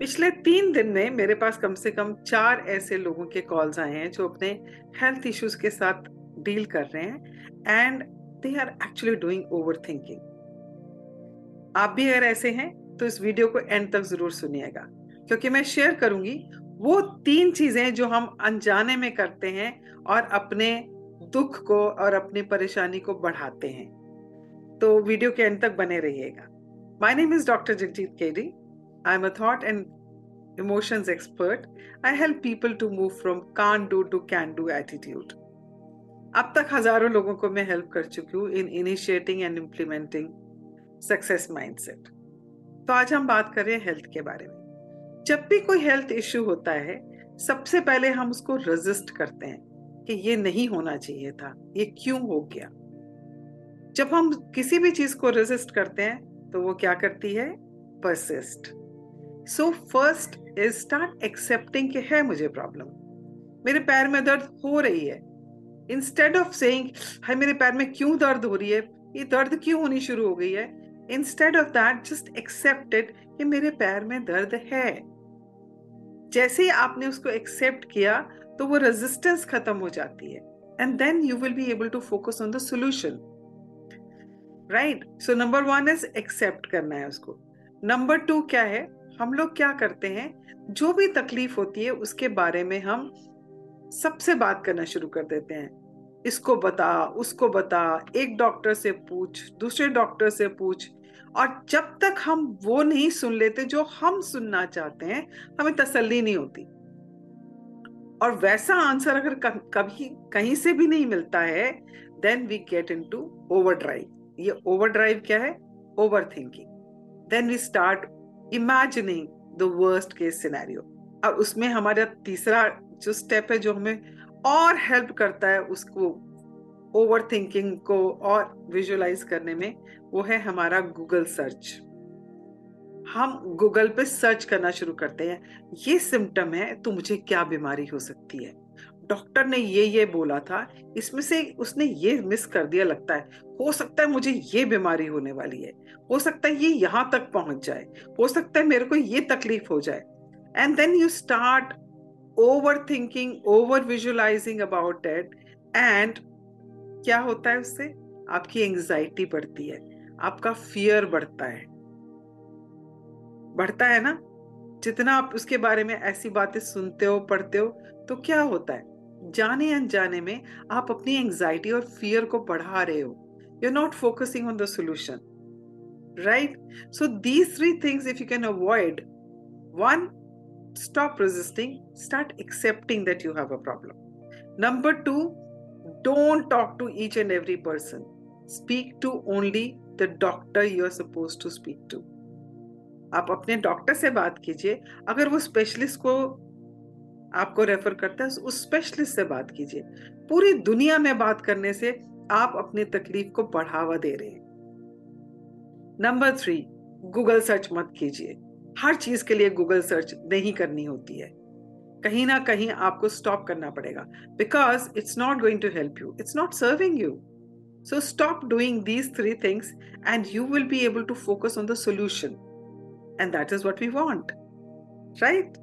पिछले तीन दिन में मेरे पास कम से कम चार ऐसे लोगों के कॉल्स आए हैं जो अपने हेल्थ इश्यूज़ के साथ डील कर रहे हैं and they are actually doing overthinking आप भी अगर ऐसे हैं तो इस वीडियो को एंड तक ज़रूर सुनिएगा, क्योंकि मैं शेयर करूँगी वो तीन चीज़ें जो हम अनजाने में करते हैं और अपने दुख को और अपनी परेशानी को बढ़ाते हैं। तो वीडियो के एंड तक बने रहिएगा। My name is doctor Jagjit KD am a thought and emotions expert I help people to move from can't do to can do attitude अब तक हज़ारों लोगों को मैं हेल्प कर चुकी हूँ in initiating and implementing success mindset तो आज हम बात कर रहे हेल्थ के बारे में। जब भी कोई हेल्थ इश्यू होता है, सबसे पहले हम उसको रेजिस्ट करते हैं कि ये नहीं होना चाहिए था, ये क्यों हो गया? जब हम किसी भी चीज़ को रेजिस्ट करते हैं तो वो क्या करती है? Persist so first is start accepting कि है मुझे प्रॉब्लम मेरे पैर में दर्द हो रही है. इंस्टेड ऑफ़ सेइंग हाय, मेरे पैर में क्यों दर्द हो रही है? ये दर्द क्यों होनी शुरू हो गई है? Instead of that just accepted कि मेरे पैर में दर्द है. जैसे ही आपने उसको एक्सेप्ट किया तो वो रेजिस्टेंस खत्म हो जाती है. And then you will be able to focus on the solution right so number one is accept करना है उसको. नंबर टू क्या है? हम लोग क्या करते हैं? जो भी तकलीफ़ होती है, उसके बारे में हम सबसे बात करना शुरू कर देते हैं। इसको बता, उसको बता, एक डॉक्टर से पूछ, दूसरे डॉक्टर से पूछ। और जब तक हम वो नहीं सुन लेते जो हम सुनना चाहते हैं, हमें तसल्ली नहीं होती। और वैसा आंसर अगर कभी कहीं से भी नहीं मिलता है then we get into overdrive ये ओवर ड्राइव क्या है? Overthinking then we start imagining the worst case scenario और उसमें हमारा तीसरा जो स्टेप है जो हमें और हेल्प करता है उसको ओवर थिंकिंग को और विजुअलाइज करने में, वो है हमारा गूगल सर्च हम गूगल पे सर्च करना शुरू करते हैं। ये सिम्टम है तो मुझे क्या बीमारी हो सकती है? डॉक्टर ने ये ये बोला था, इसमें से उसने ये मिस कर दिया लगता है। हो सकता है मुझे ये बीमारी होने वाली है। हो सकता है ये यहाँ तक पहुँच जाए। हो सकता है मेरे को ये तकलीफ़ हो जाए। And then you start overthinking over visualising about it and क्या होता है उससे? आपकी एंजाइटी बढ़ती है। आपका फियर बढ़ता है। बढ़ता है ना? जितना आप उसके बारे में ऐसी बातें सुनते हो, पढ़ते हो तो क्या होता है? जाने अनजाने में आप अपनी एंजाइटी और फियर को बढ़ा रहे हो। You not focusing on the solution right so these three things if you can avoid one stop resisting start accepting that you have a problem number two don't talk to each and every person speak to only the doctor you are suppose to speak to आप अपने doctor से बात कीजिए। अगर वो specialist को आपको refer करता है, उस स्पेशलिस्ट से बात कीजिए। पूरी दुनिया में बात करने से आप अपनी तकलीफ़ को बढ़ावा दे रहे हैं। नंबर थ्री गूगल सर्च मत कीजिए। हर चीज़ के लिए गूगल सर्च नहीं करनी होती है। कहीं ना कहीं आपको स्टॉप करना पड़ेगा। Because it's not going to help you it's not serving you so stop doing these three things and you will be able to focus on the solution and that is what we want right